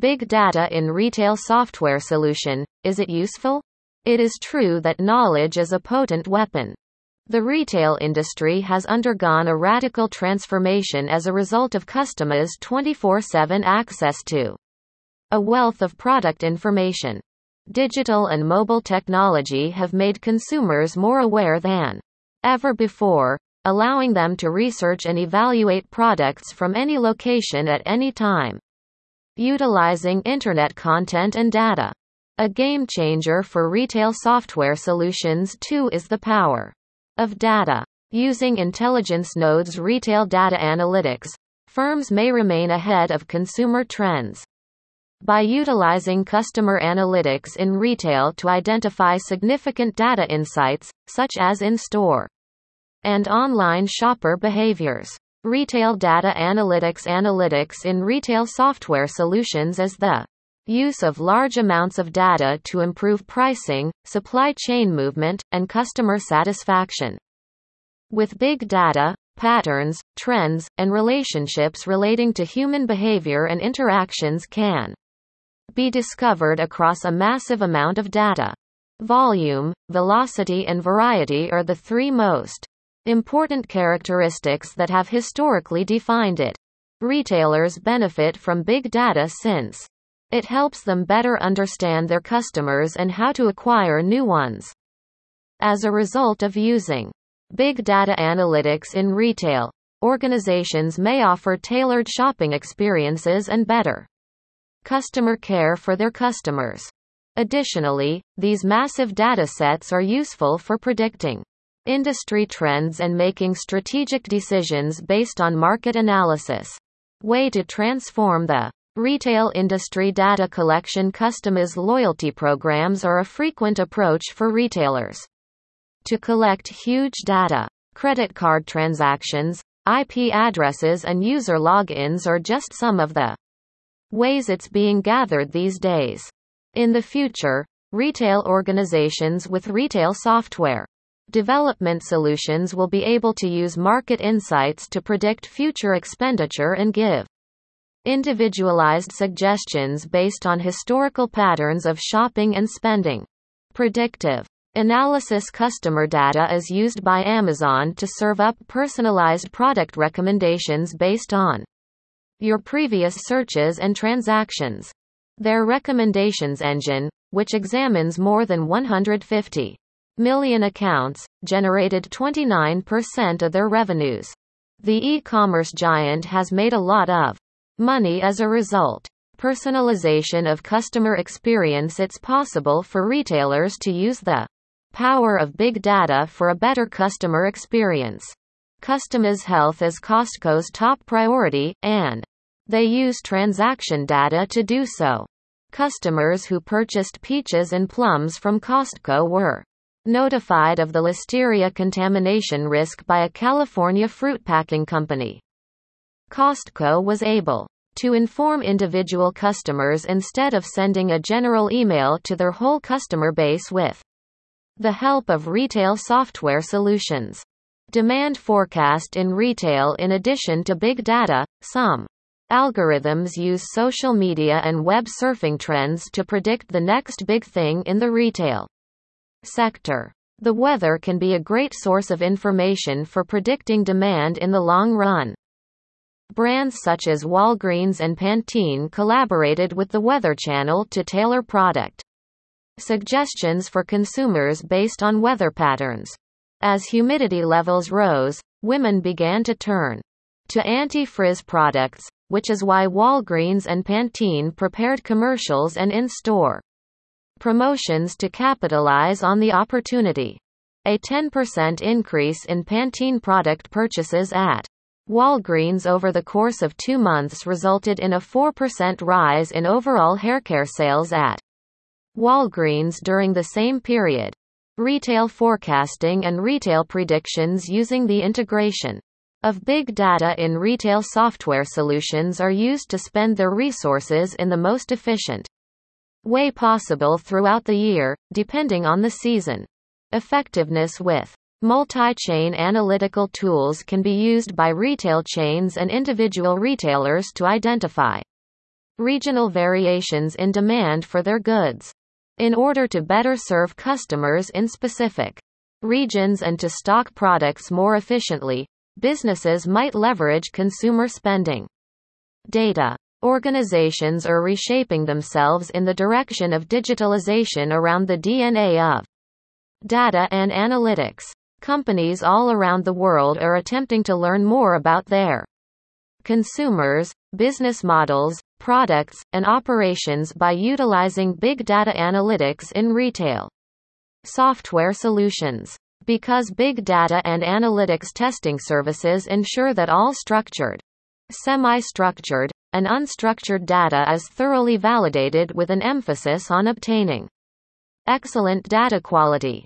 Big data in retail software solution, is it useful? It is true that knowledge is a potent weapon. The retail industry has undergone a radical transformation as a result of customers' 24 7 access to a wealth of product information. Digital and mobile technology have made consumers more aware than ever before, allowing them to research and evaluate products from any location at any time. Utilizing Internet content and data. A game changer for retail software solutions too is the power of data. Using Intelligence Node's retail data analytics, firms may remain ahead of consumer trends. By utilizing customer analytics in retail to identify significant data insights, such as in-store and online shopper behaviors. Retail data analytics Analytics in retail software solutions is the use of large amounts of data to improve pricing, supply chain movement, and customer satisfaction. With big data, patterns, trends, and relationships relating to human behavior and interactions can be discovered across a massive amount of data. Volume, velocity and variety are the three most important characteristics that have historically defined it. Retailers benefit from big data since it helps them better understand their customers and how to acquire new ones. As a result of using big data analytics in retail, organizations may offer tailored shopping experiences and better customer care for their customers. Additionally, these massive data sets are useful for predicting industry trends and making strategic decisions based on market analysis. Way to transform the retail industry data collection customers loyalty programs are a frequent approach for retailers to collect huge data. Credit card transactions, IP addresses and user logins are just some of the ways it's being gathered these days. In the future, retail organizations with retail software development solutions will be able to use market insights to predict future expenditure and give individualized suggestions based on historical patterns of shopping and spending. Predictive analysis customer data is used by Amazon to serve up personalized product recommendations based on your previous searches and transactions. Their recommendations engine, which examines more than 150 million accounts, generated 29% of their revenues. The e-commerce giant has made a lot of money as a result. Personalization of customer experience It's possible for retailers to use the power of big data for a better customer experience. Customers' health is Costco's top priority, and they use transaction data to do so. Customers who purchased peaches and plums from Costco were notified of the listeria contamination risk by a California fruit packing company. Costco was able to inform individual customers instead of sending a general email to their whole customer base with the help of retail software solutions. Demand forecast in retail In addition to big data, some Algorithms use social media and web surfing trends to predict the next big thing in the retail sector. The weather can be a great source of information for predicting demand in the long run. Brands such as Walgreens and Pantene collaborated with the Weather Channel to tailor product suggestions for consumers based on weather patterns. As humidity levels rose, women began to turn to anti-frizz products, which is why Walgreens and Pantene prepared commercials and in-store promotions to capitalize on the opportunity. A 10% increase in Pantene product purchases at Walgreens over the course of two months resulted in a 4% rise in overall haircare sales at Walgreens during the same period. Retail forecasting and retail predictions using the integration of big data in retail software solutions are used to spend their resources in the most efficient way possible throughout the year, depending on the season. Effectiveness with multi-chain analytical tools can be used by retail chains and individual retailers to identify regional variations in demand for their goods. In order to better serve customers in specific regions and to stock products more efficiently, businesses might leverage consumer spending. Data. Organizations are reshaping themselves in the direction of digitalization around the DNA of data and analytics. Companies all around the world are attempting to learn more about their consumers, business models, products, and operations by utilizing big data analytics in retail software solutions. Because big data and analytics testing services ensure that all structured, semi-structured, and unstructured data is thoroughly validated with an emphasis on obtaining excellent data quality.